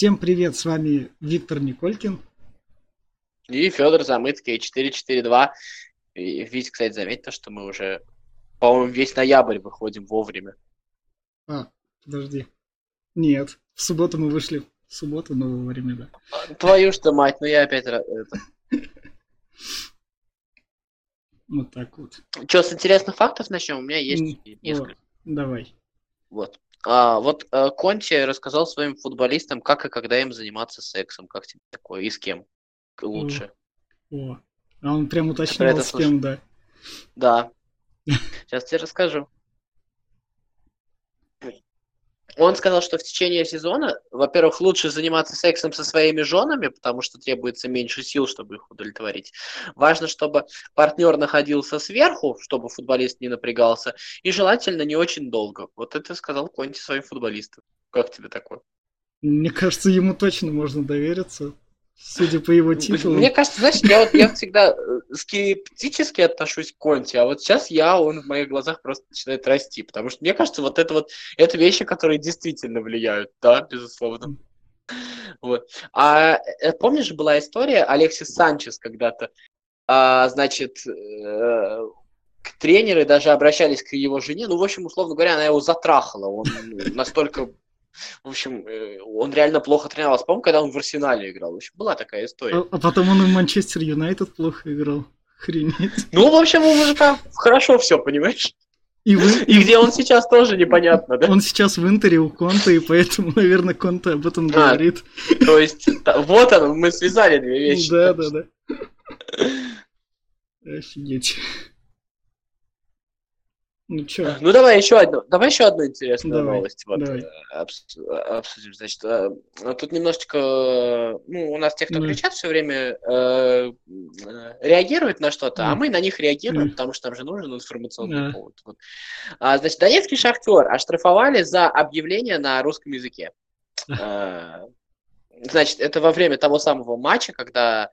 Всем привет, с вами Виктор Николькин. И Федор Замыцкий, 442. И, Вить, кстати, заметь то, что мы уже, по-моему, весь ноябрь выходим вовремя. А, подожди. Нет, в субботу мы вышли. В субботу, но вовремя, да. Твою что мать, ну я опять... Это... Вот так вот. Что, с интересных фактов начнем? У меня есть несколько. Давай. Вот. А, вот а, Конти рассказал своим футболистам, как и когда им заниматься сексом. Как тебе такое? И с кем лучше? О, о. а он прям уточнил, с кем, да. Да. Сейчас тебе расскажу. Он сказал, что в течение сезона, во-первых, лучше заниматься сексом со своими женами, потому что требуется меньше сил, чтобы их удовлетворить. Важно, чтобы партнер находился сверху, чтобы футболист не напрягался, и желательно не очень долго. Вот это сказал Конти своим футболистам. Как тебе такое? Мне кажется, ему точно можно довериться. Судя по его титулу. Мне кажется, знаешь, я, вот, я всегда э, скептически отношусь к Конти, а вот сейчас я, он в моих глазах просто начинает расти, потому что мне кажется, вот это вот, это вещи, которые действительно влияют, да, безусловно. Вот. А э, помнишь, была история Алексис Санчес когда-то, а, значит, э, тренеры даже обращались к его жене, ну, в общем, условно говоря, она его затрахала, он настолько в общем, э, он реально плохо тренировался. По-моему, когда он в Арсенале играл. В общем, была такая история. А, а потом он в Манчестер Юнайтед плохо играл. Охренеть. Ну, в общем, у мужика хорошо все, понимаешь? И, вы... и где он сейчас тоже непонятно, да? Он сейчас в Интере у Конта, и поэтому, наверное, Конта об этом а, говорит. То есть, вот оно, мы связали две вещи. Да, да, да. Офигеть. Ну что? Ну давай еще одну, давай еще одну интересную давай, новость вот, давай. Э, обсудим. Значит, э, тут немножечко, ну у нас те, кто ну. кричат все время, э, реагируют на что-то, ну. а мы на них реагируем, ну. потому что нам же нужен информационный да. повод. Вот. А, значит, Донецкий шахтер оштрафовали за объявление на русском языке. Значит, это во время того самого матча, когда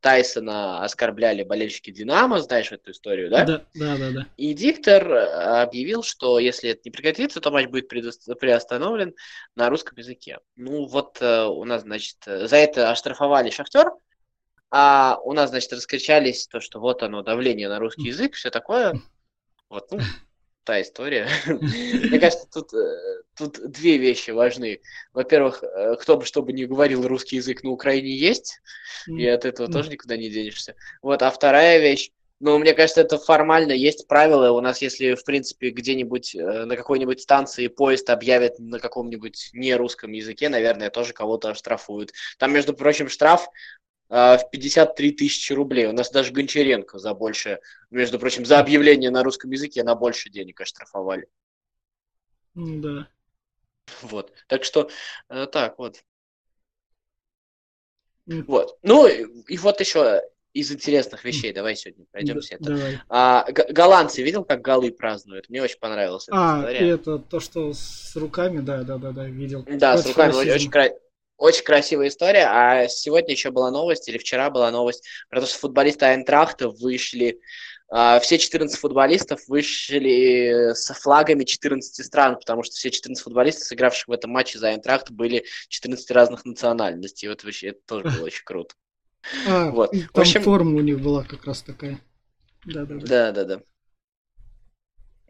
Тайсона оскорбляли болельщики Динамо, знаешь эту историю, да? Да, да, да. да. И диктор э, объявил, что если это не прекратится, то матч будет приостановлен на русском языке. Ну вот э, у нас, значит, за это оштрафовали Шахтер, а у нас, значит, раскричались то, что вот оно, давление на русский язык, все такое. Вот, ну, та история. Мне кажется, тут, э, тут две вещи важны. Во-первых, э, кто бы что бы ни говорил, русский язык на Украине есть, и от этого тоже никуда не денешься. Вот, а вторая вещь, ну, мне кажется, это формально есть правила. У нас, если, в принципе, где-нибудь э, на какой-нибудь станции поезд объявят на каком-нибудь нерусском языке, наверное, тоже кого-то оштрафуют. Там, между прочим, штраф в 53 тысячи рублей. У нас даже Гончаренко за больше, между прочим, за объявление на русском языке на больше денег оштрафовали. Да. Вот. Так что, э, так, вот. Вот. Ну, и вот еще из интересных вещей. Давай сегодня пройдемся. Да, это. А, голландцы, видел, как голы празднуют? Мне очень понравилось. А, это то, что с руками, да, да, да, да, видел. Да, очень с руками, очень, очень, очень красивая история. А сегодня еще была новость, или вчера была новость про то, что футболисты Айнтрахта вышли Uh, все 14 футболистов вышли с флагами 14 стран, потому что все 14 футболистов, сыгравших в этом матче за Айнтрахт, были 14 разных национальностей. Вот вообще это тоже было очень круто. А, вот. там в общем... форма у них была как раз такая. Да-да-да. Да-да-да.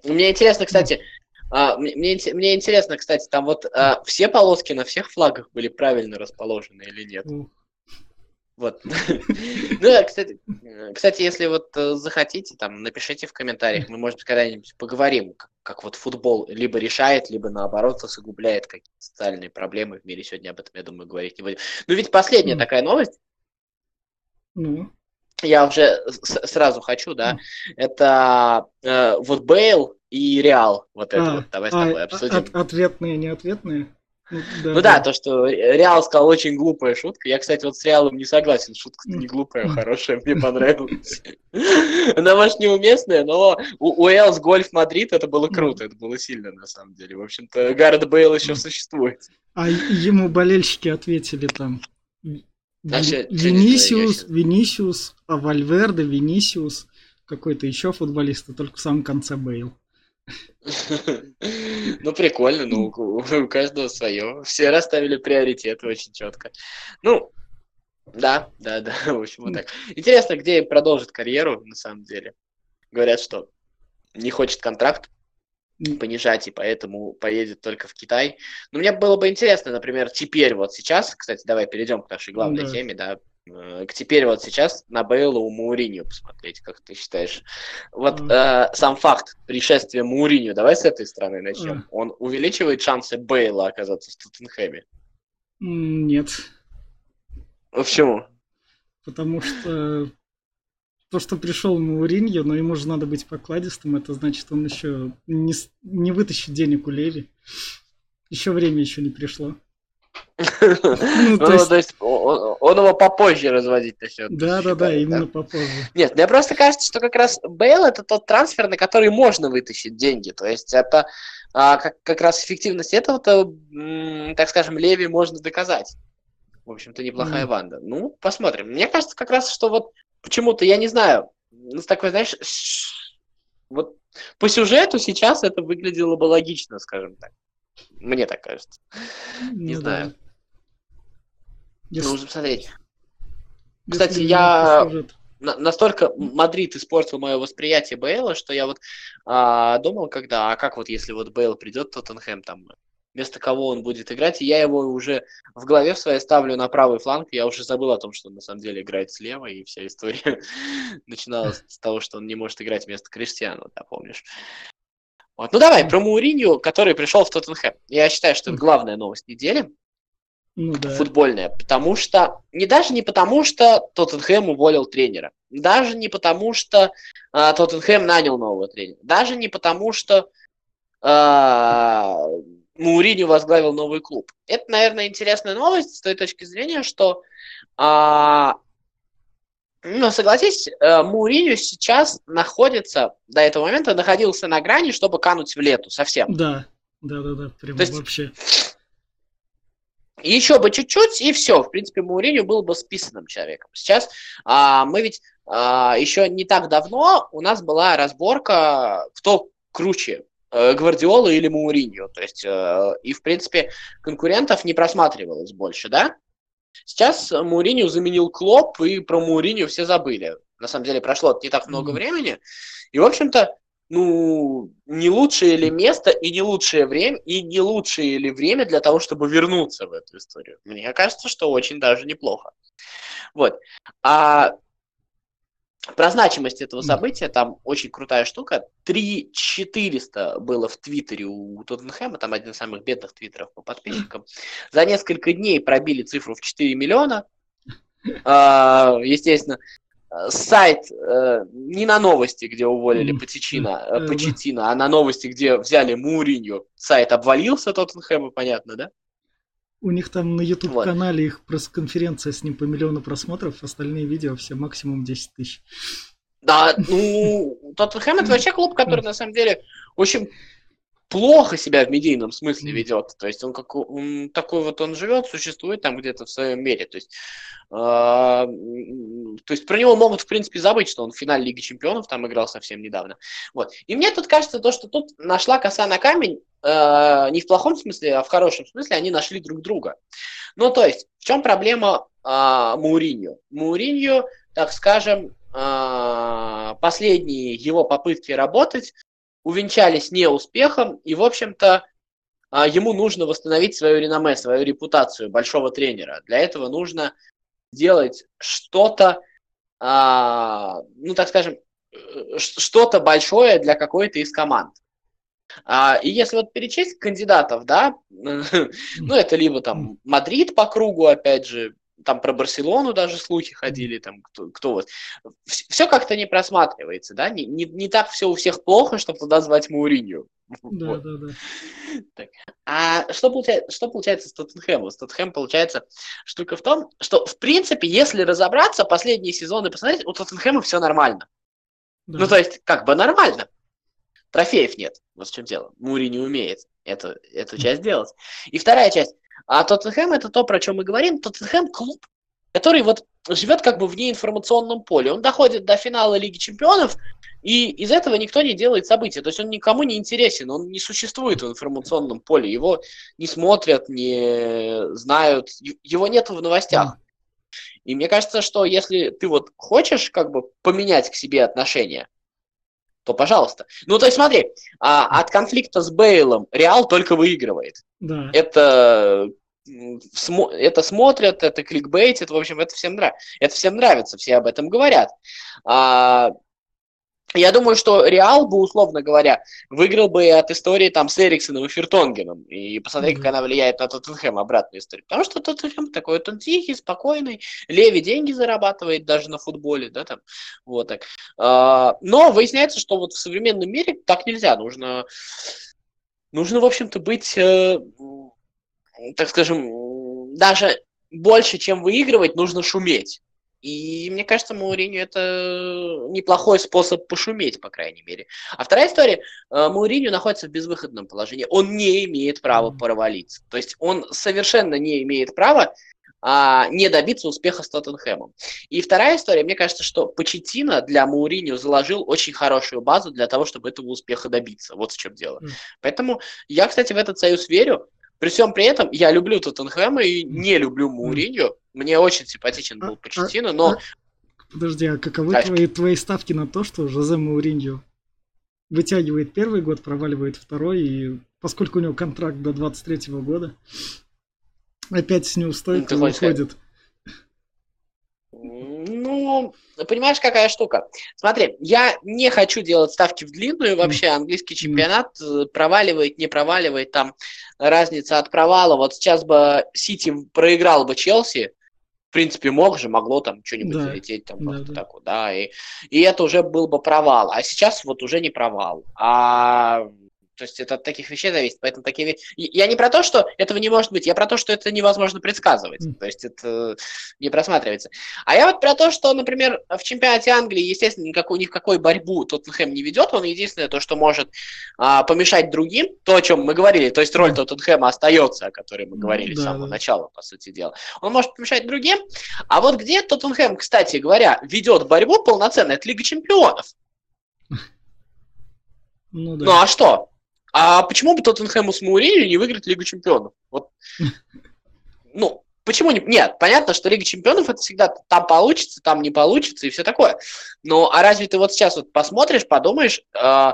Мне интересно, кстати, а, мне, мне интересно, кстати, там вот а, все полоски на всех флагах были правильно расположены или нет? Вот. Ну, кстати, кстати, если вот э, захотите, там, напишите в комментариях, мы, может когда-нибудь поговорим, как, как вот футбол либо решает, либо, наоборот, усугубляет какие-то социальные проблемы в мире. Сегодня об этом, я думаю, говорить не будем. Ну, ведь последняя mm. такая новость. Ну. Я уже сразу хочу, да. Mm. Это э, вот Бейл и Реал. Вот это а, вот давай с тобой а, обсудим. От, ответные, не ответные? Ну да, ну да, то, что Реал сказал очень глупая шутка. Я, кстати, вот с Реалом не согласен. Шутка-то не глупая, а хорошая, мне понравилась. Она, может, неуместная, но у, Wales Golf Madrid это было круто, это было сильно, на самом деле. В общем-то, Гаррет Бейл еще существует. А ему болельщики ответили там Винисиус, Винисиус, Вальверде, Винисиус, какой-то еще футболист, только в самом конце Бейл. Ну, прикольно, ну, у каждого свое. Все расставили приоритеты очень четко. Ну, да, да, да, в общем, вот так. Интересно, где продолжит карьеру, на самом деле. Говорят, что не хочет контракт понижать, и поэтому поедет только в Китай. Но мне было бы интересно, например, теперь вот сейчас, кстати, давай перейдем к нашей главной да. теме, да, теперь вот сейчас на Бейла у Мауриньо посмотреть, как ты считаешь. Вот mm. э, сам факт пришествия Мауриньо, давай с этой стороны начнем. Mm. Он увеличивает шансы Бейла оказаться в Тоттенхэме? Нет. Почему? Потому что то, что пришел Мауриньо, но ему же надо быть покладистым, это значит, он еще не, не вытащит денег у Леви. Еще время еще не пришло. Ну, то есть он его попозже разводить начнет. Да, да, да, именно попозже. Нет, мне просто кажется, что как раз Бейл это тот трансфер, на который можно вытащить деньги. То есть это а, как раз эффективность этого-то, так скажем, Леви можно доказать. В общем-то, неплохая банда. Ну, посмотрим. Мне кажется, как раз, что вот почему-то, я не знаю, ну, такой, знаешь, вот по сюжету сейчас это выглядело бы логично, скажем так. Мне так кажется. Не ну, знаю. Если... Нужно посмотреть. Кстати, я настолько Мадрид испортил мое восприятие Бейла, что я вот а, думал, когда, а как вот если вот Бейл придет, Тоттенхэм там вместо кого он будет играть. И я его уже в голове в своей ставлю на правый фланг. Я уже забыл о том, что он на самом деле играет слева, и вся история начиналась с того, что он не может играть вместо Криштиану, да, помнишь? Вот. Ну давай, про Мауринью, который пришел в Тоттенхэм. Я считаю, что это главная новость недели. Ну, да. Футбольная. Потому что, не даже не потому, что Тоттенхэм уволил тренера. Даже не потому, что э, Тоттенхэм нанял нового тренера. Даже не потому, что э, Мауриню возглавил новый клуб. Это, наверное, интересная новость с той точки зрения, что, а, ну, согласись, э, Мауриню сейчас находится, до этого момента находился на грани, чтобы кануть в лету совсем. Да, да, да, да, прям есть, вообще. Еще бы чуть-чуть, и все. В принципе, Мауриню был бы списанным человеком. Сейчас а, мы ведь а, еще не так давно у нас была разборка, кто круче, Э, Гвардиола или Мауриньо. То есть, э, и, в принципе, конкурентов не просматривалось больше, да? Сейчас Мауриньо заменил Клоп, и про Мауриньо все забыли. На самом деле прошло не так много времени. И, в общем-то, ну, не лучшее ли место и не лучшее время, и не лучшее ли время для того, чтобы вернуться в эту историю? Мне кажется, что очень даже неплохо. Вот. А про значимость этого события, там очень крутая штука. 3 400 было в Твиттере у Тоттенхэма, там один из самых бедных твиттеров по подписчикам. За несколько дней пробили цифру в 4 миллиона. А, естественно, сайт э, не на новости, где уволили Почетина, э, Почетина, а на новости, где взяли Муринью. Сайт обвалился Тоттенхэма, понятно, да? У них там на YouTube-канале вот. их пресс-конференция с ним по миллиону просмотров, остальные видео все максимум 10 тысяч. Да, ну, Тоттенхэм это вообще клуб, который на самом деле очень плохо себя в медийном смысле ведет. То есть он, как, он такой вот он живет, существует там где-то в своем мире. То есть, э, то есть про него могут, в принципе, забыть, что он в финале Лиги Чемпионов там играл совсем недавно. Вот. И мне тут кажется то, что тут нашла коса на камень, э, не в плохом смысле, а в хорошем смысле, они нашли друг друга. Ну, то есть, в чем проблема э, Мауриньо? Мауриньо, так скажем, э, последние его попытки работать увенчались неуспехом, и, в общем-то, а, ему нужно восстановить свое реноме, свою репутацию большого тренера. Для этого нужно сделать что-то, а, ну, так скажем, э, что-то большое для какой-то из команд. А, и если вот перечесть кандидатов, да, ну, это либо там Мадрид по кругу, опять же, там про Барселону даже слухи ходили, там кто, кто вот. Все как-то не просматривается, да, не, не, не так все у всех плохо, чтобы туда звать Мауринью. Да, вот. да, да. Так. А что получается, что получается с Тоттенхэмом? С Тоттенхэмом получается штука в том, что, в принципе, если разобраться, последние сезоны посмотреть, у Тоттенхэма все нормально. Да. Ну, то есть, как бы нормально. Трофеев нет. Вот в чем дело. Мури не умеет эту, эту часть делать. И вторая часть. А Тоттенхэм это то, про чем мы говорим. Тоттенхэм клуб, который вот живет как бы вне информационном поле. Он доходит до финала Лиги Чемпионов, и из этого никто не делает события. То есть он никому не интересен, он не существует в информационном поле. Его не смотрят, не знают, его нет в новостях. И мне кажется, что если ты вот хочешь как бы поменять к себе отношения, то пожалуйста. Ну, то есть смотри, а, от конфликта с Бейлом Реал только выигрывает. Да. Это это смотрят, это кликбейт, это, в общем, это всем, нрав... это всем нравится, все об этом говорят. А, я думаю, что Реал бы, условно говоря, выиграл бы от истории там с Эриксоном и Фертонгеном. И посмотри, mm-hmm. как она влияет на Тоттенхэм, обратную историю. Потому что Тоттенхэм такой, он тихий, спокойный, Леви деньги зарабатывает даже на футболе, да, там, вот так. А, но выясняется, что вот в современном мире так нельзя. Нужно, нужно в общем-то, быть, э, так скажем, даже больше, чем выигрывать, нужно шуметь. И мне кажется, Мауриню это неплохой способ пошуметь, по крайней мере. А вторая история, э, Мауриню находится в безвыходном положении. Он не имеет права провалиться. То есть он совершенно не имеет права а, не добиться успеха с Тоттенхэмом. И вторая история, мне кажется, что Почетина для Мауриню заложил очень хорошую базу для того, чтобы этого успеха добиться. Вот в чем дело. Mm. Поэтому я, кстати, в этот союз верю. При всем при этом я люблю Тоттенхэма и не люблю Мауринью. Мне очень симпатичен был Почетино, но... А, подожди, а каковы а... твои, твои ставки на то, что Жозе Мауринью вытягивает первый год, проваливает второй, и поскольку у него контракт до 23 года, опять с неустойкой ну, уходит. Ну, понимаешь, какая штука? Смотри, я не хочу делать ставки в длинную, вообще английский чемпионат э, проваливает, не проваливает, там разница от провала. Вот сейчас бы Сити проиграл бы Челси, принципе, мог же, могло там что-нибудь да. залететь, там да, да. так вот, да, и, и это уже был бы провал, а сейчас вот уже не провал. А то есть это от таких вещей зависит. Поэтому такие. Я не про то, что этого не может быть, я про то, что это невозможно предсказывать. То есть это не просматривается. А я вот про то, что, например, в чемпионате Англии, естественно, никакой, ни в какой борьбу Тоттенхэм не ведет. Он единственное то, что может а, помешать другим, то, о чем мы говорили, то есть роль Тоттенхэма остается, о которой мы говорили mm, с самого да. начала, по сути дела. Он может помешать другим. А вот где Тоттенхэм, кстати говоря, ведет борьбу полноценно, это Лига Чемпионов. Ну, да. ну а что? А почему бы Тоттенхэму с Мауринью не выиграть Лигу Чемпионов? Вот. Ну, почему не... Нет, понятно, что Лига Чемпионов это всегда там получится, там не получится и все такое. Но а разве ты вот сейчас вот посмотришь, подумаешь, э,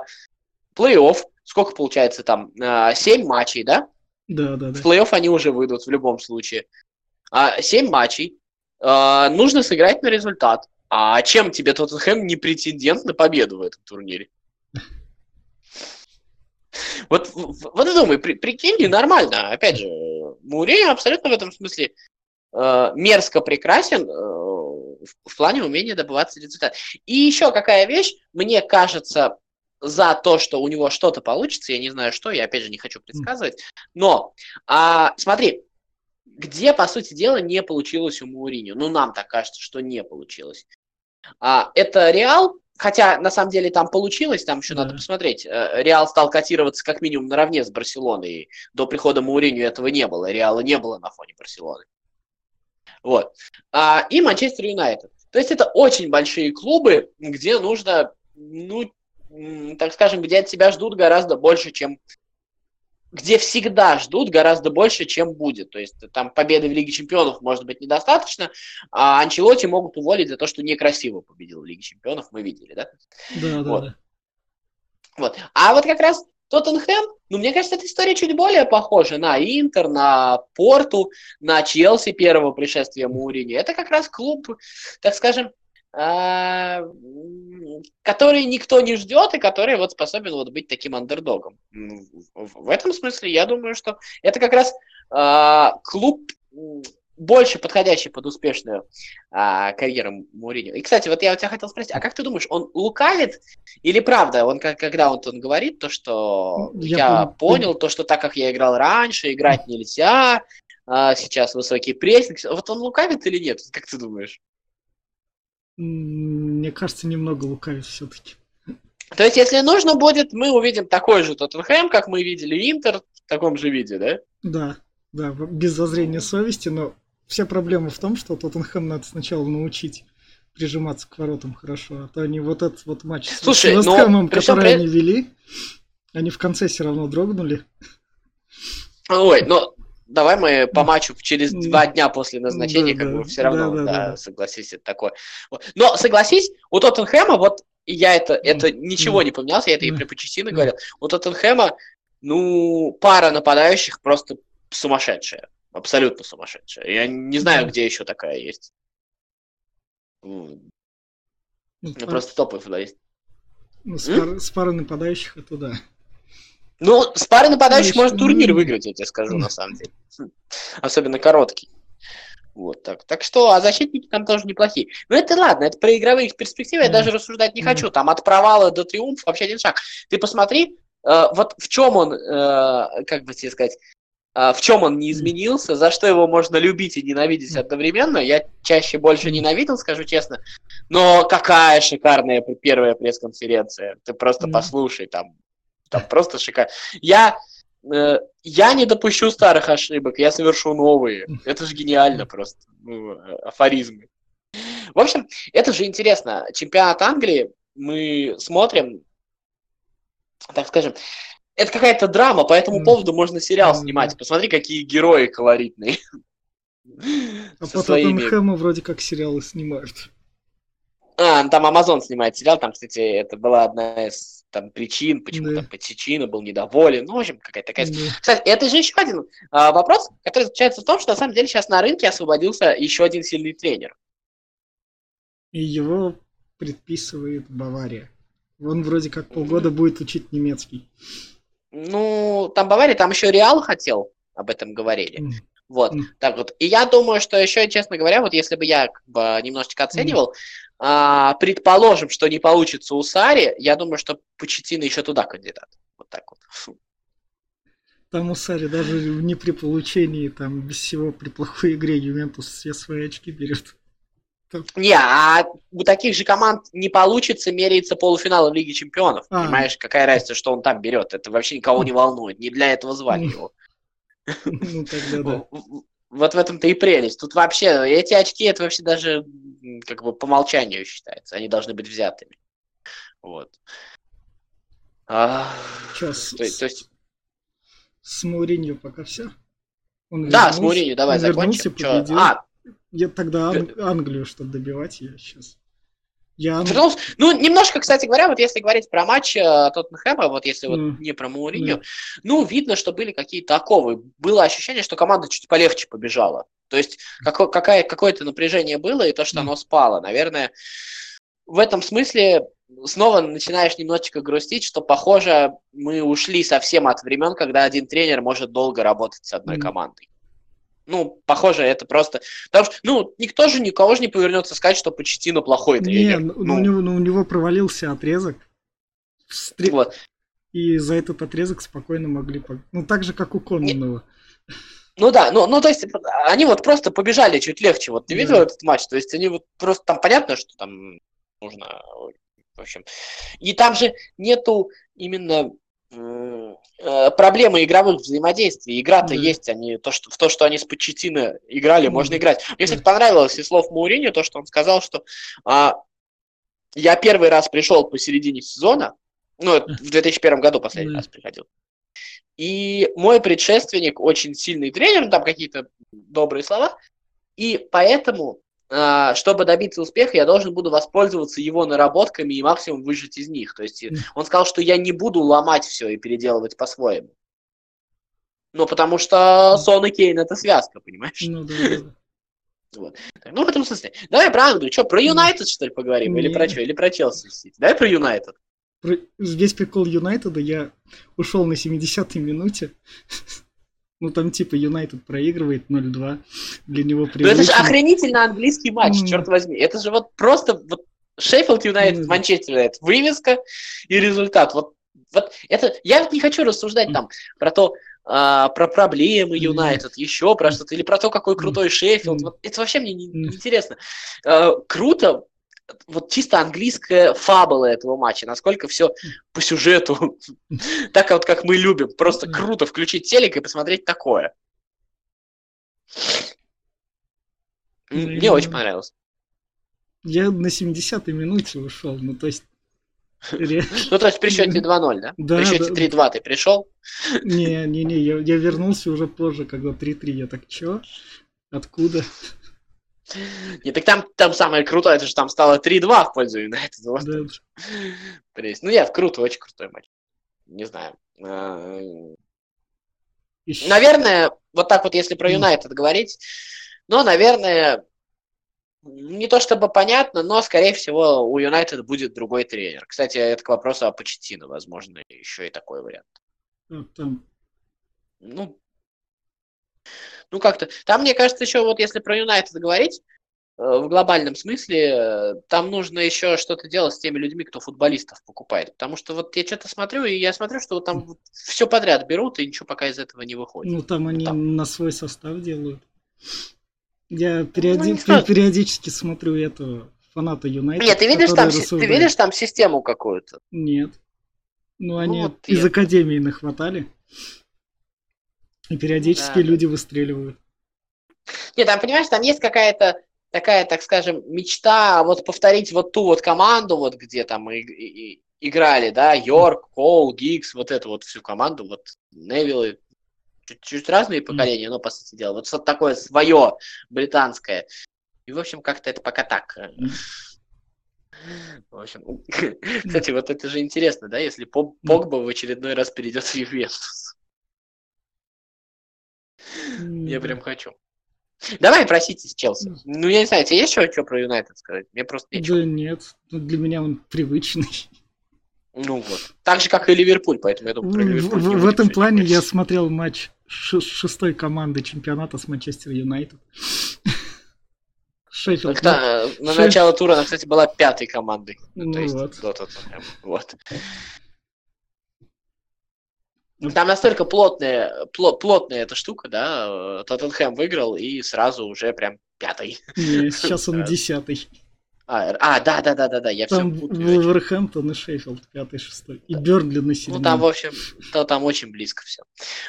плей-офф, сколько получается там? Э, 7 матчей, да? Да, да, да. В плей-офф они уже выйдут в любом случае. А, 7 матчей. Э, нужно сыграть на результат. А чем тебе Тоттенхэм не претендент на победу в этом турнире? Вот, вот думай, при, прикинь, нормально. Опять же, Мурей абсолютно в этом смысле э, мерзко прекрасен э, в плане умения добываться результат. И еще какая вещь, мне кажется, за то, что у него что-то получится, я не знаю что, я опять же не хочу предсказывать, но а, смотри, где, по сути дела, не получилось у Мауриню? Ну, нам так кажется, что не получилось. А, это Реал, Хотя, на самом деле, там получилось, там еще да. надо посмотреть. Э, Реал стал котироваться как минимум наравне с Барселоной. До прихода Мауриню этого не было. Реала не было на фоне Барселоны. Вот. А, и Манчестер Юнайтед. То есть это очень большие клубы, где нужно, ну, так скажем, где от тебя ждут гораздо больше, чем где всегда ждут гораздо больше, чем будет. То есть там победы в Лиге Чемпионов может быть недостаточно, а Анчелоти могут уволить за то, что некрасиво победил в Лиге Чемпионов, мы видели, да? Да, вот. да, да. Вот. А вот как раз Тоттенхэм, ну, мне кажется, эта история чуть более похожа на Интер, на Порту, на Челси первого пришествия Мурини. Это как раз клуб, так скажем, который никто не ждет и который вот способен вот быть таким андердогом. В этом смысле я думаю, что это как раз а, клуб больше подходящий под успешную а, карьеру Мourinho. И, кстати, вот я у тебя хотел спросить, а как ты думаешь, он лукавит или правда, он когда он, он говорит то, что я, я понял, то, что так как я играл раньше, играть нельзя, а, сейчас высокий прессинг, вот он лукавит или нет, как ты думаешь? Мне кажется, немного лукавит все-таки. То есть, если нужно будет, мы увидим такой же Тоттенхэм, как мы видели Интер в таком же виде, да? Да, да, без зазрения совести, но вся проблема в том, что Тоттенхэм надо сначала научить прижиматься к воротам хорошо, а то они вот этот вот матч Слушай, с Вестхэмом, который при... они вели, они в конце все равно дрогнули. Ой, но давай мы по матчу через два дня после назначения, да, как бы все равно, да, да, согласись, это такое. Но согласись, у Тоттенхэма, вот я это, это ничего не поменялся, я это и при Почетино говорил, у Тоттенхэма, ну, пара нападающих просто сумасшедшая, абсолютно сумасшедшая. Я не знаю, где еще такая есть. Ну, ну просто топовый футболист. Ну, с, пар, с парой нападающих это да. Ну, с парой нападающих может турнир выиграть, я тебе скажу, на самом деле. Особенно короткий. Вот так. Так что, а защитники там тоже неплохие. Но это ладно, это про игровые перспективы я даже рассуждать не хочу. Там от провала до триумфа вообще один шаг. Ты посмотри, э, вот в чем он, э, как бы тебе сказать, э, в чем он не изменился, за что его можно любить и ненавидеть одновременно. Я чаще больше ненавидел, скажу честно. Но какая шикарная первая пресс-конференция. Ты просто послушай, там там просто шикарно. Я, э, я не допущу старых ошибок, я совершу новые. Это же гениально просто. Ну, афоризмы. В общем, это же интересно. Чемпионат Англии мы смотрим, так скажем, это какая-то драма, по этому поводу можно сериал снимать. Посмотри, какие герои колоритные. А по своими... вроде как сериалы снимают. А, там Amazon снимает сериал, там, кстати, это была одна из там причин, почему да. там Патичино был недоволен. Ну, в общем, какая-то такая... Да. Кстати, это же еще один а, вопрос, который заключается в том, что на самом деле сейчас на рынке освободился еще один сильный тренер. И его предписывает Бавария. Он вроде как полгода будет учить немецкий. Ну, там Бавария, там еще Реал хотел, об этом говорили. Mm. Вот, mm. так вот. И я думаю, что еще, честно говоря, вот если бы я как бы немножечко оценивал, mm а, предположим, что не получится у Сари, я думаю, что Почетина еще туда кандидат. Вот так вот. Там у Сари даже не при получении, там без всего при плохой игре Ювентус все свои очки берет. Не, а у таких же команд не получится меряется полуфиналом Лиги Чемпионов. А. Понимаешь, какая разница, что он там берет? Это вообще никого не волнует. Не для этого звали его. Ну, тогда да. Вот в этом-то и прелесть. Тут вообще эти очки, это вообще даже как бы по умолчанию считается. Они должны быть взятыми. Вот. А, Сейчас. То, то есть... С Мауринью пока все. Он да, вернулся, с Мауринью, давай закончим. А, я тогда Ан- Англию, чтобы добивать, я сейчас я... Вернулся. Ну, немножко, кстати говоря, вот если говорить про матч э, Тоттенхэма, вот если mm. вот не про Мауриньо, mm. ну, видно, что были какие-то оковы. Было ощущение, что команда чуть полегче побежала. То есть какое, какая, какое-то напряжение было, и то, что mm. оно спало. Наверное, в этом смысле снова начинаешь немножечко грустить, что, похоже, мы ушли совсем от времен, когда один тренер может долго работать с одной mm. командой. Ну, похоже, это просто... Потому что, ну, никто же никого же не повернется сказать, что Почтино плохой тренер. Не, ну, ну, у, него, ну, у него провалился отрезок. Стри... Вот. И за этот отрезок спокойно могли... Ну, так же, как у Кононова. Ну да, ну, ну то есть они вот просто побежали чуть легче. Вот ты видел да. этот матч? То есть они вот просто там понятно, что там нужно... В общем. И там же нету именно Э, проблемы игровых взаимодействий. Игра-то mm. есть, они, то, что, в то, что они с Почетино играли, mm. можно играть. Мне, кстати, понравилось из слов Мауриньо то, что он сказал, что а, я первый раз пришел посередине сезона, ну, в 2001 году последний mm. раз приходил. И мой предшественник очень сильный тренер, там какие-то добрые слова, и поэтому чтобы добиться успеха, я должен буду воспользоваться его наработками и максимум выжить из них. То есть он сказал, что я не буду ломать все и переделывать по-своему. Ну, потому что Сон и Кейн это связка, понимаешь? Ну, да, да. Вот. Ну, в этом смысле. Давай про Англию. Что, про Юнайтед, что ли, поговорим? Или про что? Или про Челси? Давай про Юнайтед. Весь прикол Юнайтеда я ушел на 70-й минуте. Ну, там типа Юнайтед проигрывает 0-2. Для него привычно. Ну, это же охренительно английский матч, mm. черт возьми. Это же вот просто вот Шеффилд Юнайтед, Манчестер Юнайтед. Вывеска и результат. Вот, вот это... Я не хочу рассуждать mm. там про то, а, про проблемы Юнайтед, mm. еще про что-то, или про то, какой крутой Шеффилд. Mm. Вот это вообще мне не, не интересно. А, круто вот чисто английская фабула этого матча, насколько все по сюжету, так вот как мы любим. Просто круто включить телек и посмотреть такое. Мне очень понравилось. Я на 70-й минуте ушел, ну то есть... Ну то есть при счете 2-0, да? Да. При счете 3-2 ты пришел? Не, не, не, я, я вернулся уже позже, когда 3-3. Я так, чё? Откуда? Не, так там, там самое крутое, это же там стало 3-2 в пользу Юнайтед. Вот. Да. Ну нет, круто, очень крутой матч. Не знаю. А, Ещё- Наверное, вот так вот, если про Юнайтед говорить, но, наверное, не то чтобы понятно, но, скорее всего, у Юнайтед будет другой тренер. Кстати, это к вопросу о Почетино, возможно, еще и такой вариант. а, Там, Ну, ну как-то. Там, мне кажется, еще вот если про Юнайтед говорить, э, в глобальном смысле, э, там нужно еще что-то делать с теми людьми, кто футболистов покупает. Потому что вот я что-то смотрю, и я смотрю, что вот там все подряд берут, и ничего пока из этого не выходит. ну там они там. на свой состав делают. Я периоди- Ну, периодически смотрю этого фаната Юнайтед. Нет, ты видишь, там, ты видишь там систему какую-то? Нет. Ну, они вот из я- академии нахватали. И периодически Да, люди выстреливают. Нет, там, понимаешь, там есть какая-то такая, так скажем, мечта вот повторить вот ту вот команду, вот где там и- и- и- играли, да, Йорк, Коул, Гиггс, вот эту вот всю команду, вот Невиллы, чуть-чуть разные поколения, но, по сути дела, вот что-то такое свое, британское. И, в общем, как-то это пока так. Мгм. В общем, кстати, вот это же интересно, да, если Пог- Погба в очередной раз перейдет в Ювентус. Я прям хочу. Давай про Сити с Челси. Ну, я не знаю, тебе есть что, про Юнайтед сказать? Мне просто нечего. Да нет, ну, для меня он привычный. Ну вот. Так же, как и Ливерпуль, поэтому я думаю, про Ливерпуль не в- в этом плане говорить. я смотрел матч шестой команды чемпионата с Манчестер Юнайтед. Шеффилд. На Шеф- начало тура она, кстати, была пятой командой. Ну То есть, вот. Вот. Там настолько плотная, пло- плотная эта штука, да, э, Тоттенхэм выиграл и сразу уже прям пятый. Не, сейчас он Да. десятый. А, а, да, да, да, да, да, я все Там путаю. Вулверхэмптон и Шеффилд пятый, шестой. И Бернли на Ну, седьмом. там, в общем, то, там очень близко все.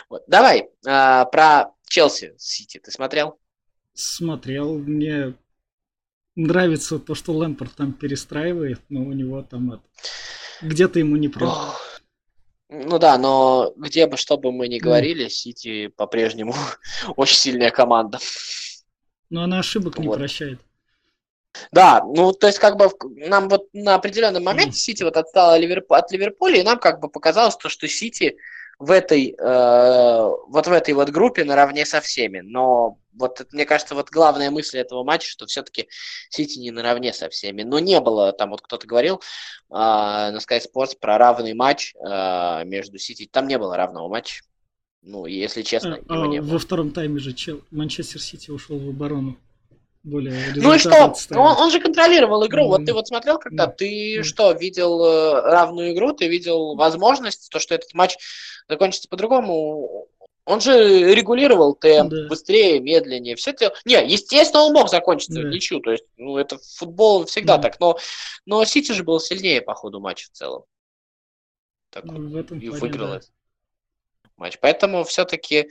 Вот. Давай, а, про Челси Сити ты смотрел? Смотрел. Мне нравится то, что Лэмпорт там перестраивает, но у него там это... Где-то ему не прет. Ну да, но где бы, что бы мы ни говорили, Сити по-прежнему очень сильная команда. Но она ошибок не Вот. прощает. Да, ну то есть как бы нам вот на определенном моменте Сити вот отстала от Ливерпуля, и нам как бы показалось то, что Сити в этой э, вот в этой вот группе наравне со всеми. Но вот это, мне кажется, вот главная мысль этого матча, что все-таки Сити не наравне со всеми. Но не было, там вот кто-то говорил э, на Sky Sports про равный матч э, между Сити. Там не было равного матча. Ну, если честно, А, его а не было. во втором тайме же Чел... Манчестер Сити ушел в оборону. Более Ну и что? Он, он же контролировал игру. Вот Мгм. ты вот смотрел когда? Да. Ты Мгм. что, видел э, равную игру? Ты видел возможность, то, что этот матч закончится по-другому? Он же регулировал темп Да. быстрее, медленнее. Все это... Не, естественно, он мог закончиться в Да. ничью. То есть, ну, это футбол всегда Да. так. Но, но Сити же был сильнее по ходу матча в целом. Так вот Ну, в этом и выиграл да. этот матч. Поэтому все-таки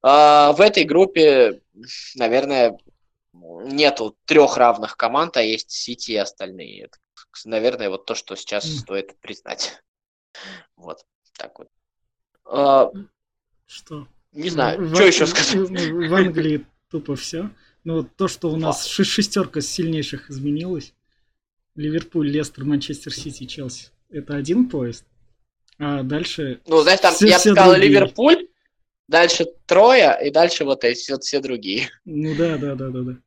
в этой группе, наверное, нету трех равных команд, а есть Сити и остальные. Это, наверное, вот то, что сейчас Мгм. стоит признать. Вот, так вот. А, Что? не знаю, В- что в- еще сказать. В, в Англии тупо все. Но вот то, что у нас ше- шестерка сильнейших изменилась. Ливерпуль, Лестер, Манчестер Сити, Челси. Это один поезд. А дальше... Ну, знаешь, там, все- я все сказал, другие. Ливерпуль, дальше трое, и дальше вот эти вот все другие. Ну да, да, да, да, да.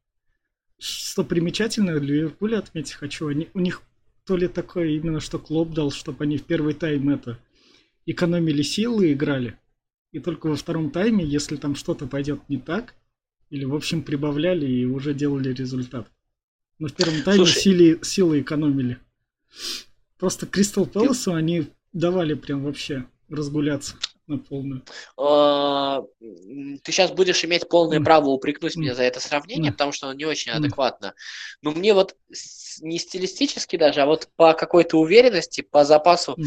Что примечательно, Ливерпуль отметить хочу. Они, у них то ли такое именно, что Клоп дал, чтобы они в первый тайм это экономили силы и играли. И только во втором тайме, если там что-то пойдет не так, или в общем прибавляли и уже делали результат. Но в первом тайме Слушай. силы, силы экономили. Просто Кристал Пэласу они давали прям вообще разгуляться на полную. А, Ты сейчас будешь иметь полное право упрекнуть меня за это сравнение, потому что оно не очень адекватно. Но мне вот не стилистически даже, а вот по какой-то уверенности, по запасу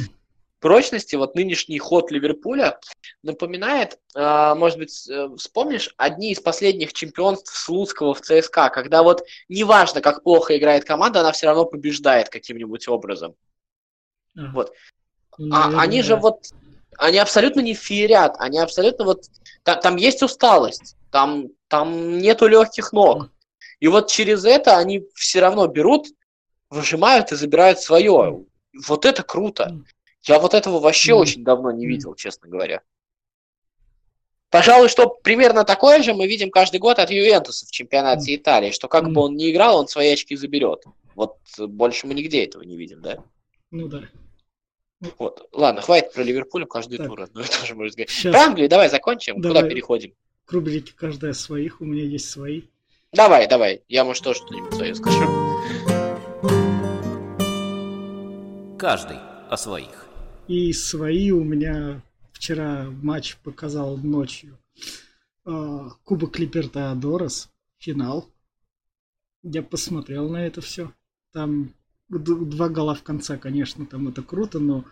прочности вот нынешний ход Ливерпуля напоминает, э, может быть, э, вспомнишь, одни из последних чемпионств Слуцкого в ЦСКА, когда вот неважно, как плохо играет команда, она все равно побеждает каким-нибудь образом. А. Вот. А, они же вот, они абсолютно не феерят, они абсолютно вот, там, там есть усталость, там, там нету легких ног. И вот через это они все равно берут, выжимают и забирают свое. Вот это круто. Я вот этого вообще mm. очень давно не видел, честно говоря. Пожалуй, что примерно такое же мы видим каждый год от Ювентуса в чемпионате. Италии, что как бы он ни играл, он свои очки заберет. Вот больше мы нигде этого не видим, да? Ну да. Вот. Ладно, хватит про Ливерпуль каждый так. тур. Ну, тоже можно сказать. Сейчас. Про Англию давай закончим. Давай. Куда переходим? К рубрике каждая своих, у меня есть свои. Давай, давай. Я, может, тоже что-нибудь свое скажу. Каждый о своих. И свои у меня вчера матч показал ночью. А, Кубок Либертадорес, финал. Я посмотрел на это все. Там два гола в конце, конечно, там это круто, но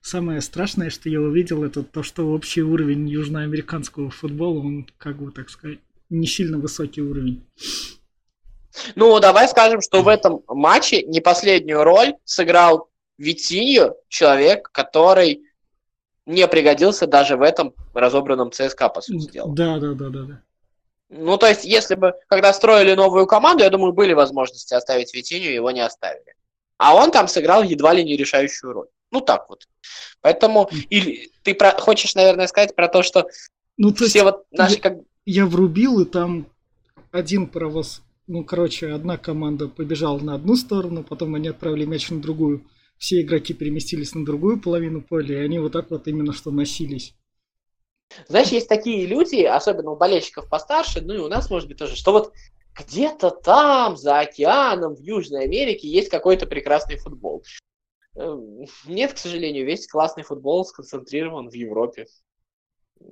самое страшное, что я увидел, это то, что общий уровень южноамериканского футбола, он, как бы так сказать, не сильно высокий уровень. Ну, давай скажем, что в этом матче не последнюю роль сыграл Витинью, человек, который не пригодился даже в этом разобранном ЦСКА, по сути дела. Да, да, да, да, да. Ну, то есть, если бы, когда строили новую команду, я думаю, были возможности оставить Витинью, его не оставили. А он там сыграл едва ли не решающую роль. Ну, так вот. Поэтому, или ты про, хочешь, наверное, сказать про то, что ну, то все вот наши я, как я врубил, и там один паровоз, ну, короче, одна команда побежала на одну сторону, потом они отправили мяч на другую. Все игроки переместились на другую половину поля, и они вот так вот именно что носились. Знаешь, есть такие люди, особенно у болельщиков постарше, ну и у нас, может быть, тоже, что вот где-то там, за океаном, в Южной Америке, есть какой-то прекрасный футбол. Эм, нет, к сожалению, весь классный футбол сконцентрирован в Европе.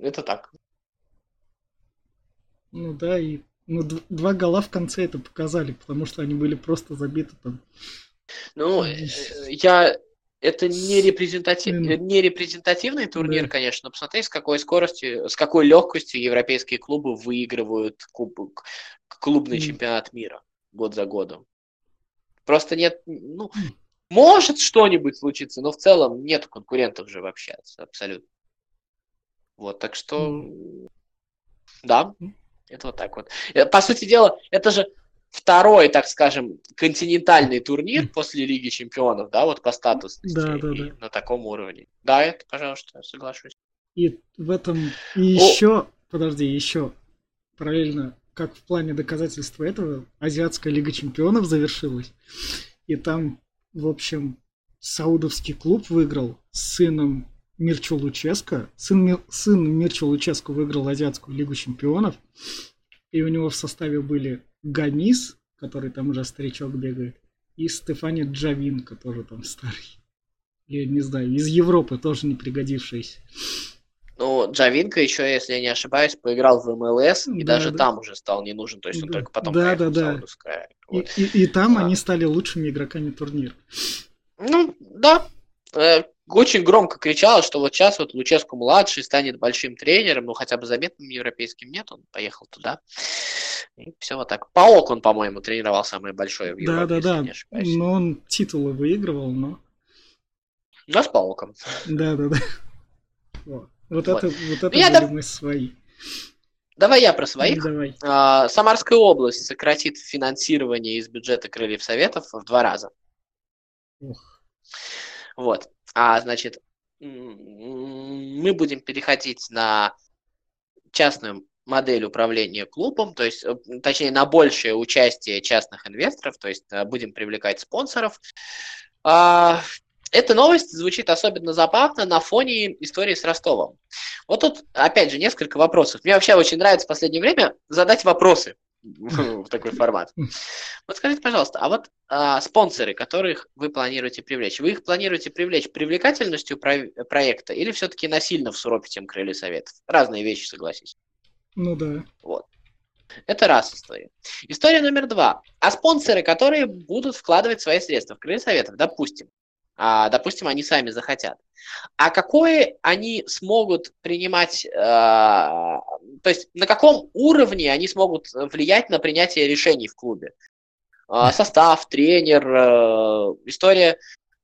Это так. Ну да, и ну, два гола в конце это показали, потому что они были просто забиты там. Ну, э, я... Это не, репрезентатив... не репрезентативный турнир, конечно, но посмотри, с какой скоростью, с какой легкостью европейские клубы выигрывают кубок, клубный чемпионат мира год за годом. Просто нет, ну, может что-нибудь случиться, но в целом нет конкурентов же вообще абсолютно. Вот, так что, да. Это вот так вот. Э, по сути дела, это же второй, так скажем, континентальный турнир после Лиги Чемпионов, да, вот по статусности да, да, да. на таком уровне. Да, это, пожалуйста, соглашусь. И в этом и еще, О... подожди, еще параллельно, как в плане доказательства этого, Азиатская Лига Чемпионов завершилась. И там, в общем, саудовский клуб выиграл с сыном Мирчо Луческо. Сын, сын Мирчо Луческо выиграл Азиатскую лигу чемпионов. И у него в составе были Ганис, который там уже старичок бегает, и Стефани Джавин, который там старый. Я не знаю, из Европы тоже не пригодившийся. Ну, Джавинка еще, если я не ошибаюсь, поиграл в МЛС, и да, даже да. там уже стал не нужен, то есть он да. только потом да, да, да. Вот. И, и, и там а. они стали лучшими игроками турнира. Ну, да. Очень громко кричала, что вот сейчас вот Луческу младший станет большим тренером, ну хотя бы заметным европейским нет, он поехал туда. И все вот так. Паок он, по-моему, тренировал самое большое в Европе, Да, да, да. Но он титулы выигрывал, но... Да, с Паоком. Да, да, да. Вот, вот, это, вот это я были да... мы свои. Давай я про своих. Давай. А, Самарская область сократит финансирование из бюджета Крыльев Советов в два раза. Ух. Вот. А, значит, мы будем переходить на частную модель управления клубом, то есть, э, точнее, на большее участие частных инвесторов, то есть э, будем привлекать спонсоров. А, эта новость звучит особенно забавно на фоне истории с Ростовом. Вот тут, опять же, несколько вопросов. Мне вообще очень нравится в последнее время задать вопросы. в такой формат. Вот скажите, пожалуйста, а вот а, спонсоры, которых вы планируете привлечь, вы их планируете привлечь привлекательностью про- проекта или все-таки насильно всуропить им крылья советов? Разные вещи, согласись. Ну да. Вот. Это раз история. История номер два. А спонсоры, которые будут вкладывать свои средства в крылья советов, допустим, а, допустим, они сами захотят. А какое они смогут принимать, э, то есть на каком уровне они смогут влиять на принятие решений в клубе? Э, состав, тренер, э, история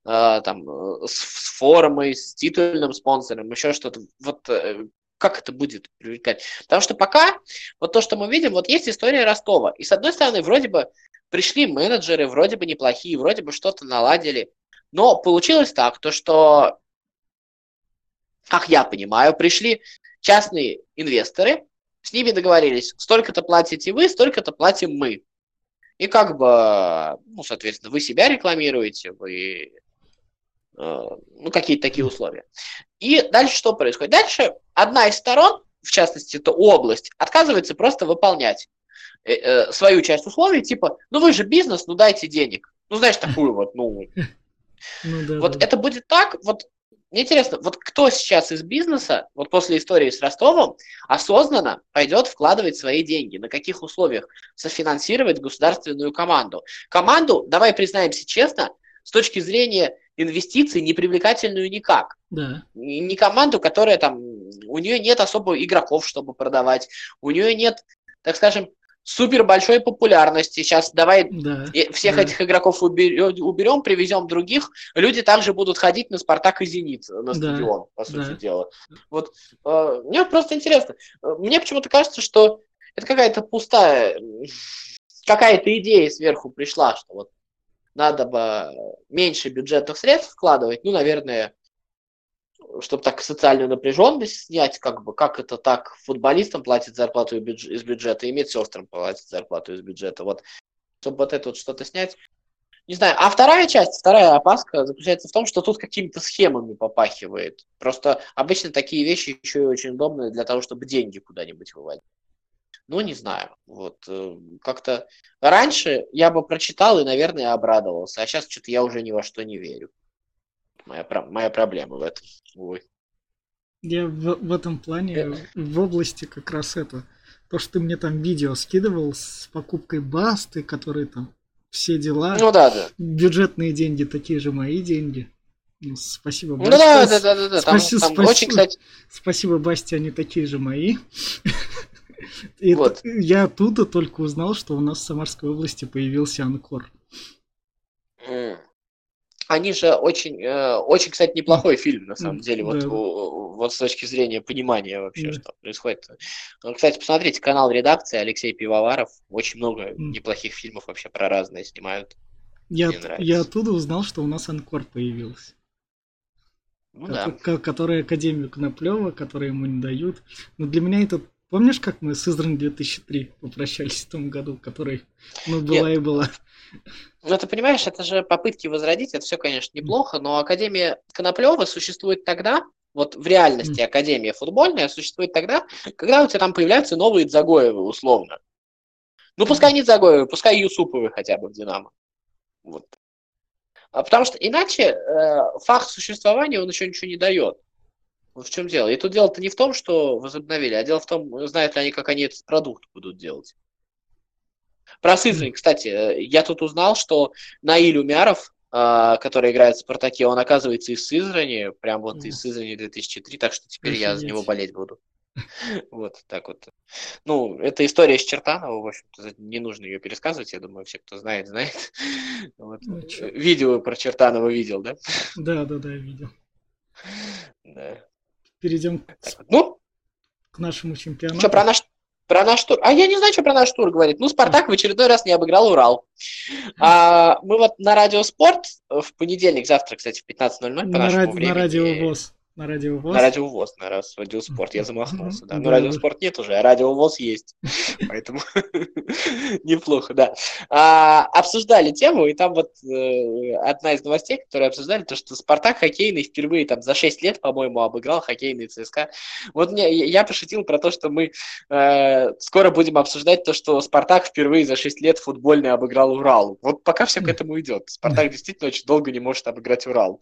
э, там, с, с формой, с титульным спонсором, еще что-то. Вот э, как это будет привлекать? Потому что пока, вот то, что мы видим, вот есть история Ростова. И с одной стороны, вроде бы пришли менеджеры, вроде бы неплохие, вроде бы что-то наладили. Но получилось так, то что, как я понимаю, пришли частные инвесторы, с ними договорились, столько-то платите вы, столько-то платим мы. И как бы, ну, соответственно, вы себя рекламируете, вы э, ну, какие-то такие условия. И дальше что происходит? Дальше одна из сторон, в частности, это область, отказывается просто выполнять э, э, свою часть условий, типа, ну вы же бизнес, ну дайте денег. Ну, знаешь, такую вот, ну, ну, да, вот да. это будет так, вот мне интересно, вот кто сейчас из бизнеса, вот после истории с Ростовом, осознанно пойдет вкладывать свои деньги? На каких условиях софинансировать государственную команду? Команду, давай признаемся честно, с точки зрения инвестиций непривлекательную никак. Да. Не команду, которая там, у нее нет особо игроков, чтобы продавать, у нее нет, так скажем, супер большой популярности. Сейчас давай да, всех да. этих игроков уберем, привезем других. Люди также будут ходить на Спартак и Зенит на стадион, да, по сути да. дела. Вот э, мне просто интересно. Мне почему-то кажется, что это какая-то пустая, какая-то идея сверху пришла, что вот надо бы меньше бюджетных средств вкладывать. Ну, наверное, чтобы так социальную напряженность снять, как бы, как это так, футболистам платить зарплату из бюджета, и медсестрам платить зарплату из бюджета, вот, чтобы вот это вот что-то снять. Не знаю. А вторая часть, вторая опаска заключается в том, что тут какими-то схемами попахивает. Просто обычно такие вещи еще и очень удобны для того, чтобы деньги куда-нибудь выводить. Ну, не знаю. Вот э, как-то раньше я бы прочитал и, наверное, обрадовался, а сейчас что-то я уже ни во что не верю. Моя, моя проблема в этом. Ой. Я в, в этом плане, э. в области как раз это. То, что ты мне там видео скидывал с покупкой басты, которые там все дела. Ну да, да. Бюджетные деньги такие же мои деньги. Ну, спасибо, Басти. Ну да, да, да, да, да. Спаси, там, там очень, кстати... Спасибо, Басти, они такие же мои. И вот. я оттуда только узнал, что у нас в Самарской области появился Анкор. Они же очень, э, очень, кстати, неплохой фильм, на самом деле, вот, вот с точки зрения понимания вообще, что происходит. Ну, кстати, посмотрите канал редакции Алексей Пивоваров. Очень много неплохих фильмов вообще про разные снимают. Я, я оттуда узнал, что у нас Анкор появился. Ну, да. Который Академию Коноплева, который ему не дают. Но для меня это Помнишь, как мы с Изран 2003 попрощались в том году, который, ну, была Нет. и была? Ну, ты понимаешь, это же попытки возродить, это все, конечно, неплохо, но Академия Коноплева существует тогда, вот в реальности Академия футбольная существует тогда, когда у тебя там появляются новые Дзагоевы, условно. Ну, пускай не Дзагоевы, пускай Юсуповы хотя бы в Динамо. Вот. А потому что иначе э, факт существования, он еще ничего не дает. В чем дело. И тут дело-то не в том, что возобновили, а дело в том, знают ли они, как они этот продукт будут делать. Про Сызрань, кстати, э, я тут узнал, что Наиль Умяров, а, который играет в Спартаке, он оказывается из Сызрани, прям вот из Сызрани 2003, так что теперь я за него болеть буду. Вот, так вот. Ну, это история с Чертанова, в общем-то, не нужно ее пересказывать, я думаю, все, кто знает, знает. Вот. Ну, Видео про Чертанова видел, да? Да, да, да, видел. Да перейдем ну, к нашему чемпионату. Что, про наш, про наш тур? А я не знаю, что про наш тур говорит. Ну, Спартак в очередной раз не обыграл Урал. А, мы вот на Радио Спорт в понедельник, завтра, кстати, в 15.00 по на нашему ради, времени. На Радио ВОЗ. На радиовоз? На радиовоз, на раз радиоспорт. Я замахнулся, да. Но радиоспорт нет уже, а радиовоз есть. Поэтому неплохо, да. А, обсуждали тему, и там вот э, одна из новостей, которые обсуждали, то, что Спартак хоккейный впервые там за 6 лет, по-моему, обыграл хоккейный ЦСКА. Вот мне, я пошутил про то, что мы э, скоро будем обсуждать то, что Спартак впервые за 6 лет футбольный обыграл Урал. Вот пока все к этому идет. Спартак действительно очень долго не может обыграть Урал.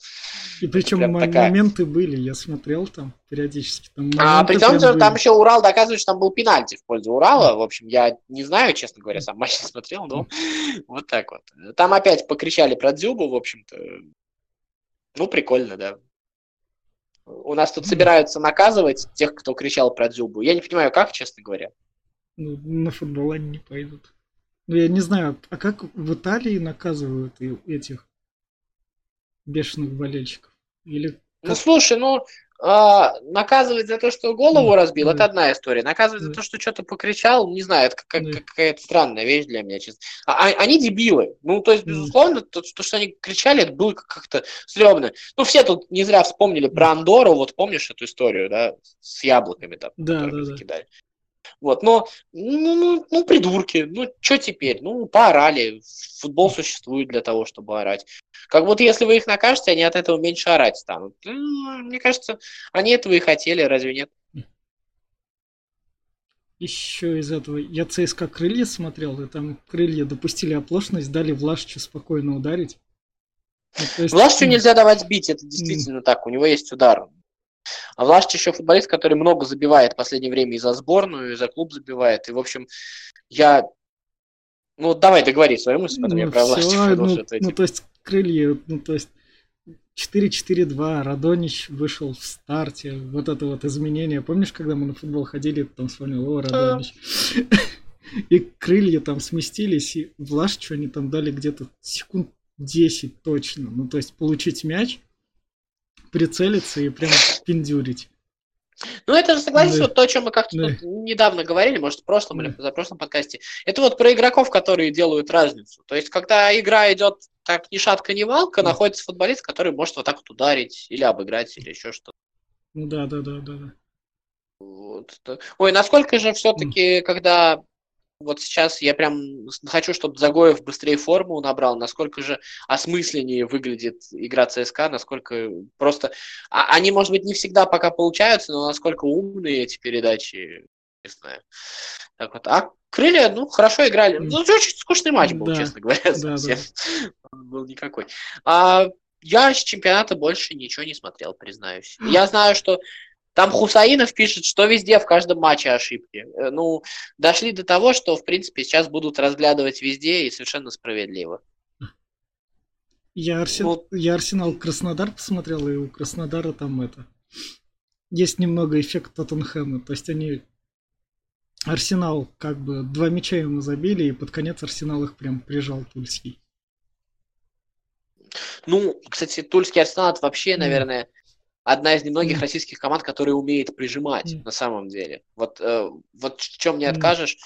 И причем моменты были, я смотрел там периодически. Там а при том, что там еще Урал доказывает, что там был пенальти в пользу Урала. В общем, я не знаю, честно говоря, сам матч не смотрел, но вот так вот. Там опять покричали про Дзюбу, в общем-то. Ну, прикольно, да. У нас тут собираются наказывать тех, кто кричал про Дзюбу. Я не понимаю, как, честно говоря. Ну, на футбол они не пойдут. Ну, я не знаю, а как в Италии наказывают этих бешеных болельщиков? Или ну, слушай, ну, а, наказывать за то, что голову разбил, да. это одна история. Наказывать да. за то, что что-то покричал, не знаю, это как, да. какая-то странная вещь для меня, честно. А, а они дебилы. Ну, то есть, безусловно, то, то, что они кричали, это было как-то стрёмно. Ну, все тут не зря вспомнили про Андору, вот помнишь эту историю, да, с яблоками там, да, да, закидали. Вот, но, ну, ну, ну, придурки, ну, что теперь? Ну, поорали, футбол существует для того, чтобы орать. Как будто если вы их накажете, они от этого меньше орать станут. Ну, мне кажется, они этого и хотели, разве нет? Еще из этого, я ЦСКА крылья смотрел, и там крылья допустили оплошность, дали Влашичу спокойно ударить. Ну, есть... Влашичу нельзя давать бить, это действительно mm. так, у него есть удар. А Влашич еще футболист, который много забивает в последнее время и за сборную, и за клуб забивает. И, в общем, я... Ну, давай договори свою мысль, потом ну, я про Влашича ну, ну, то есть, крылья, ну, то есть, 4-4-2, Радонич вышел в старте, вот это вот изменение. Помнишь, когда мы на футбол ходили, там вспомнил, о, Радонич. И крылья там сместились, и Влашичу они там дали где-то секунд 10 точно. Ну, то есть, получить мяч, прицелиться и прям пиндюрить. Ну, это же, согласись, да. вот то, о чем мы как-то да. недавно говорили, может, в прошлом да. или в прошлом подкасте. Это вот про игроков, которые делают разницу. То есть, когда игра идет так ни шатка, ни валка, да. находится футболист, который может вот так вот ударить или обыграть, или еще что-то. Ну да, да, да, да. да. Вот. Ой, насколько же все-таки, когда вот сейчас я прям хочу, чтобы Загоев быстрее форму набрал, насколько же осмысленнее выглядит игра ЦСКА, насколько просто... А, они, может быть, не всегда пока получаются, но насколько умные эти передачи, не знаю. Так вот. А крылья, ну, хорошо играли. Ну, очень скучный матч был, да. честно говоря, да, совсем. Да. Он был никакой. А я с чемпионата больше ничего не смотрел, признаюсь. Я знаю, что там Хусаинов пишет, что везде в каждом матче ошибки. Э, ну, дошли до того, что, в принципе, сейчас будут разглядывать везде и совершенно справедливо. Я, Арсен... ну, я Арсенал Краснодар посмотрел, и у Краснодара там это... Есть немного эффект Тоттенхэма. То есть они... Арсенал как бы два мяча ему забили, и под конец Арсенал их прям прижал Тульский. Ну, кстати, Тульский Арсенал это вообще, наверное, одна из немногих российских команд, которая умеет прижимать mm. на самом деле. Вот, э, вот в чем не откажешь,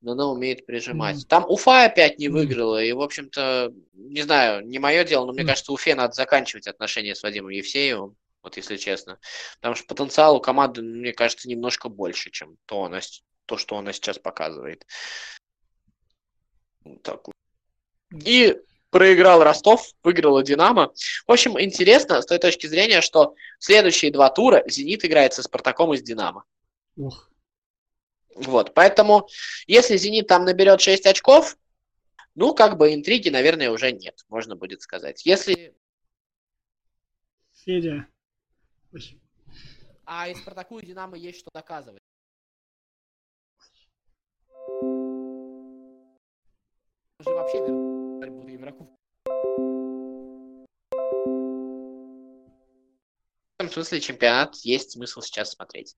но она умеет прижимать. Mm. Там Уфа опять не выиграла, и, в общем-то, не знаю, не мое дело, но мне кажется, Уфе надо заканчивать отношения с Вадимом Евсеевым, вот если честно. Потому что потенциал у команды, мне кажется, немножко больше, чем то, она, то что она сейчас показывает. Так. И проиграл Ростов, выиграла Динамо. В общем, интересно с той точки зрения, что следующие два тура Зенит играет со Спартаком из Динамо. Ух. Вот, поэтому, если Зенит там наберет 6 очков, ну, как бы интриги, наверное, уже нет, можно будет сказать. Если... Федя. А и Спартаку и Динамо есть что доказывать. Уже вообще борьбу игроков. В этом смысле чемпионат есть смысл сейчас смотреть.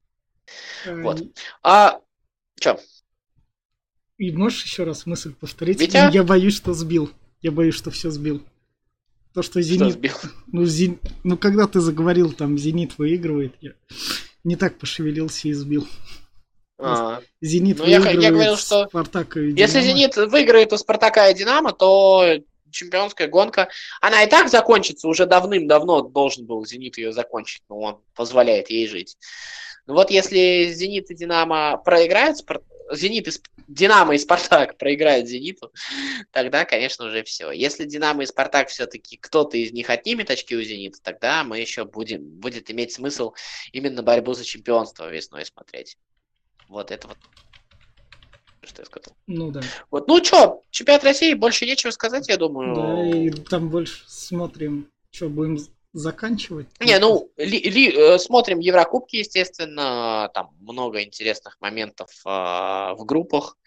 Вот. А, чё? И можешь еще раз мысль повторить? Витя? Я боюсь, что сбил. Я боюсь, что все сбил. То, что Зенит... Что сбил? Ну, зен... ну, когда ты заговорил, там, Зенит выигрывает, я не так пошевелился и сбил. А, Зенит ну, я, я говорил, что Спартак и если Зенит выиграет у Спартака и Динамо, то чемпионская гонка, она и так закончится, уже давным-давно должен был Зенит ее закончить, но он позволяет ей жить. Ну вот если Зенит и Динамо проиграют, Зенит и Динамо и Спартак проиграют Зениту, тогда, конечно, уже все. Если Динамо и Спартак все-таки кто-то из них отнимет очки у Зенита, тогда мы еще будем, будет иметь смысл именно борьбу за чемпионство весной смотреть. Вот это вот что я сказал. Ну да. Вот, ну что, чемпионат России, больше нечего сказать, я думаю. Да, и там больше смотрим, что будем заканчивать. Не, ну, ли, ли, э, смотрим Еврокубки, естественно, там много интересных моментов э, в группах.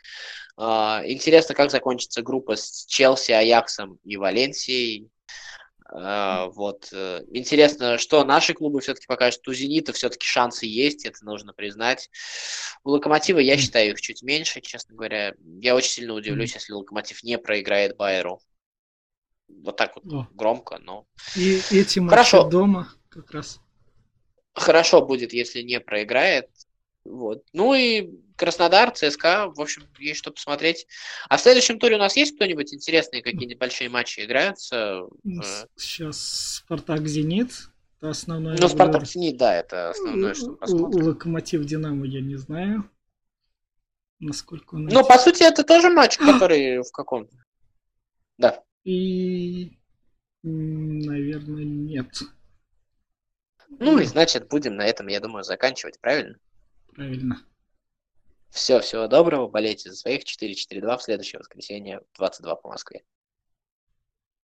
Э, интересно, как закончится группа с Челси, Аяксом и Валенсией. А, вот. э, Интересно, что наши клубы все-таки покажут. У Зенита все-таки шансы есть, это нужно признать. У Локомотива, я считаю, их чуть меньше, честно говоря. Я очень сильно удивлюсь, если Локомотив не проиграет Байеру. Вот так вот О. громко, но И эти матчи Хорошо. дома как раз. хорошо будет, если не проиграет. Вот. Ну и Краснодар, ЦСКА, в общем, есть что посмотреть. А в следующем туре у нас есть кто-нибудь интересные, какие-нибудь большие матчи играются? Э, Сейчас Спартак Зенит. Это основное. Ну, Спартак Зенит, да, это основное, что У- у, посмотрим. Локомотив Динамо я не знаю. Насколько он. Ну, по сути, это тоже матч, который в каком Да. И, наверное, нет. Ну и значит, будем на этом, я думаю, заканчивать, правильно? Правильно. Все, всего доброго, болейте за своих 4-4-2 в следующее воскресенье в 22 по Москве.